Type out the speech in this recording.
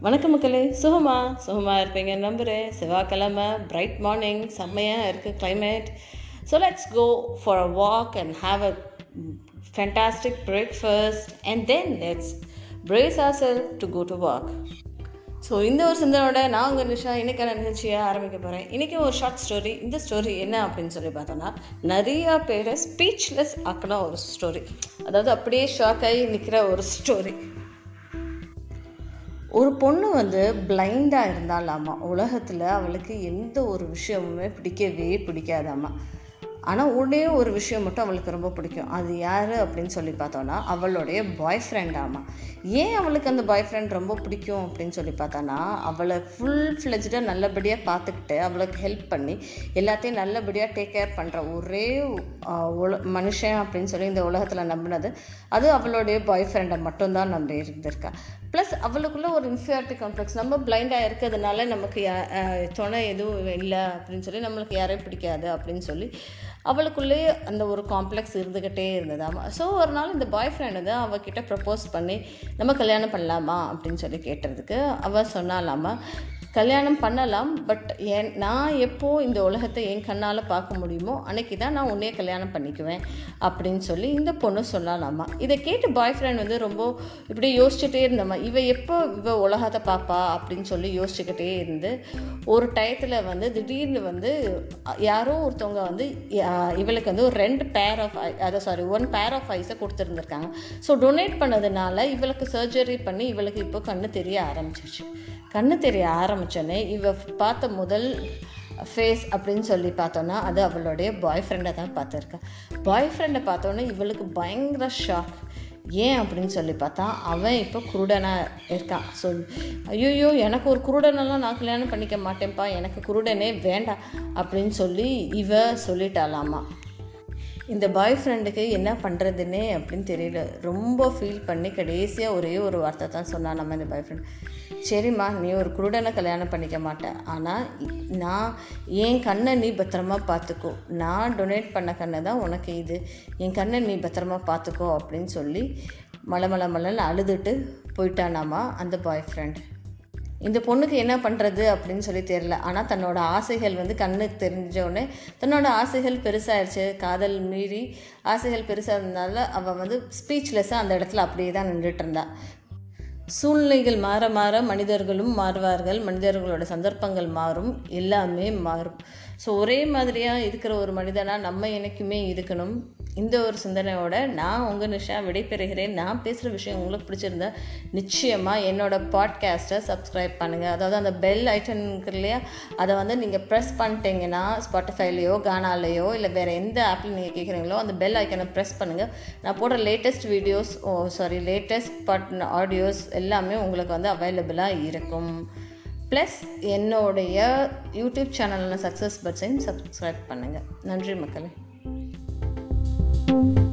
வணக்கம் மக்களே. சுகமா? சுகமாக இருப்பீங்க. நம்புகிறேன் செவ்வாய்க்கிழமை பிரைட் மார்னிங் செம்மையாக இருக்குது climate so let's go for a walk and have a fantastic breakfast and then let's brace ourselves to go to walk so இந்த ஒரு சிந்தனோட நான் உங்கள் நிஷா. இன்றைக்கான நிகழ்ச்சியை ஆரம்பிக்க போகிறேன் இன்றைக்கி ஒரு ஷார்ட் ஸ்டோரி இந்த ஸ்டோரி என்ன அப்படின்னு சொல்லி பார்த்தோன்னா நிறையா பேரை ஸ்பீச்லெஸ் ஆக்கின ஒரு ஸ்டோரி அதாவது அப்படியே ஷாக் ஆகி நிற்கிற ஒரு ஸ்டோரி ஒரு பொண்ணு வந்து பிளைண்டாக இருந்தாலாமா? உலகத்தில் அவளுக்கு எந்த ஒரு விஷயமுமே பிடிக்கவே பிடிக்காதாமா? ஆனால் ஒரே ஒரு விஷயம் மட்டும் அவளுக்கு ரொம்ப பிடிக்கும். அது யார் அப்படின்னு சொல்லி பார்த்தோன்னா அவளுடைய பாய் ஃப்ரெண்டாமா ஏன் அவளுக்கு அந்த பாய் ஃப்ரெண்ட் ரொம்ப பிடிக்கும் அப்படின்னு சொல்லி பார்த்தோன்னா அவளை ஃபுல் ஃப்ளெஜ்டாக நல்லபடியாக பார்த்துக்கிட்டு அவளுக்கு ஹெல்ப் பண்ணி எல்லாத்தையும் நல்லபடியாக டேக் கேர் பண்ணுற ஒரே உல மனுஷன் அப்படின்னு சொல்லி இந்த உலகத்தில் நம்பினது அது அவளுடைய பாய் ஃப்ரெண்டை மட்டும்தான் நம்பி இருந்திருக்கா. ப்ளஸ் அவளுக்குள்ள ஒரு இன்ஃபியாரிட்டி காம்ப்ளெக்ஸ் நம்ம பிளைண்டாக இருக்கிறதுனால நமக்கு யா- துணை எதுவும் இல்லை அப்படின்னு சொல்லி நம்மளுக்கு யாரையும் பிடிக்காது அப்படின்னு சொல்லி அவளுக்குள்ளேயே அந்த ஒரு காம்ப்ளெக்ஸ் இருந்துக்கிட்டே இருந்ததாமா ஸோ ஒரு நாள் இந்த பாய் ஃப்ரெண்டு வந்து அவகிட்ட ப்ரப்போஸ் பண்ணி நம்ம கல்யாணம் பண்ணலாமா? அப்படின்னு சொல்லி கேட்டதுக்கு அவள் சொன்னாலாமா கல்யாணம் பண்ணலாம் பட் என் நான் எப்போது இந்த உலகத்தை என் கண்ணால் பார்க்க முடியுமோ அன்னைக்கு தான் நான் உன்னையே கல்யாணம் பண்ணிக்குவேன் அப்படின்னு சொல்லி இந்த பொண்ணு சொன்னாலாமா இதை கேட்டு பாய் ஃப்ரெண்ட் வந்து ரொம்ப இப்படி யோசிச்சுட்டே இருந்தம்மா. இவ எப்போ இவ உலகத்தை பார்ப்பா அப்படின்னு சொல்லி யோசிச்சுக்கிட்டே இருந்து ஒரு டயத்தில் வந்து திடீர்னு வந்து யாரோ ஒருத்தவங்க வந்து இவளுக்கு வந்து ஒரு ரெண்டு பேர் ஆஃப் ஐ அதை சாரி ஒன் பேர் ஆஃப் ஐஸை கொடுத்துருந்துருக்காங்க. ஸோ டொனேட் பண்ணதுனால இவளுக்கு சர்ஜரி பண்ணி இவளுக்கு இப்போ கண்ணு தெரிய ஆரம்பிச்சிருச்சு. கண்ணு தெரிய ஆரம்பிச்சோன்னே இவ பார்த்த முதல் ஃபேஸ் அப்படின்னு சொல்லி பார்த்தோன்னா அது அவளுடைய பாய் ஃப்ரெண்டை தான் பார்த்துருக்கா. பாய் ஃப்ரெண்டை பார்த்தோன்னே இவளுக்கு பயங்கர ஷாக் ஏன் அப்படின்னு சொல்லி பார்த்தா அவன் இப்போ குருடனாக இருக்கான். சொல் ஐயோயோ எனக்கு ஒரு குருடனெல்லாம் நான் கல்யாணம் பண்ணிக்க மாட்டேன்ப்பா எனக்கு குருடனே வேண்டாம் அப்படின்னு சொல்லி இவ சொல்லிட்டாலாமா இந்த பாய் ஃப்ரெண்டுக்கு என்ன பண்ணுறதுன்னே அப்படின்னு தெரியல. ரொம்ப ஃபீல் பண்ணி கடைசியாக ஒரே ஒரு வார்த்தை தான் சொன்னான் நம்ம இந்த பாய் ஃப்ரெண்ட் சரிம்மா நீ ஒரு குருடனை கல்யாணம் பண்ணிக்க மாட்டேன் ஆனால் நான் என் கண்ணை நீ பத்திரமா பார்த்துக்கோ நான் டொனேட் பண்ண கண்ணை தான் உனக்கு இது. என் கண்ணை நீ பத்திரமா பார்த்துக்கோ அப்படின்னு சொல்லி மலை மலை மலைன்னு அழுதுட்டு போயிட்டானாமா அந்த பாய் ஃப்ரெண்ட் இந்த பொண்ணுக்கு என்ன பண்ணுறது அப்படின்னு சொல்லி தெரியல. ஆனால் தன்னோட ஆசைகள் வந்து கண்ணுக்கு தெரிஞ்சோடனே தன்னோட ஆசைகள் பெருசாகிடுச்சு காதல் மீறி ஆசைகள் பெருசாக இருந்தனால அவள் வந்து ஸ்பீச்லெஸ்ஸாக அந்த இடத்துல அப்படியே தான் நின்றுட்டு இருந்தா. சூழ்நிலைகள் மாற மாற மனிதர்களும் மாறுவார்கள். மனிதர்களோட சந்தர்ப்பங்கள் மாறும். எல்லாமே மாறும். ஸோ ஒரே மாதிரியாக இருக்கிற ஒரு மனிதனாக நம்ம என்னைக்குமே இருக்கணும். இந்த ஒரு சிந்தனையோட நான் உங்கள் நிஷா விடைபெறுகிறேன். நான் பேசுகிற விஷயம் உங்களுக்கு பிடிச்சிருந்தா நிச்சயமாக என்னோடய பாட்காஸ்ட்டை சப்ஸ்கிரைப் பண்ணுங்கள் அதாவது அந்த பெல் ஐட்டன் இல்லையா? அதை வந்து நீங்கள் ப்ரெஸ் பண்ணிட்டீங்கன்னா ஸ்பாட்டிஃபைலையோ கானாலேயோ இல்லை வேறு எந்த ஆப்பில் நீங்கள் கேட்குறீங்களோ அந்த பெல் ஐக்கனை ப்ரெஸ் பண்ணுங்கள் நான் போடுற latest videos oh sorry latest but audios எல்லாமே உங்களுக்கு வந்து அவைலபிளாக இருக்கும். ப்ளஸ் என்னுடைய யூடியூப் சேனலில் சக்ஸஸ் பட்ஸையும் சப்ஸ்கிரைப் பண்ணுங்கள் நன்றி மக்களே. thank you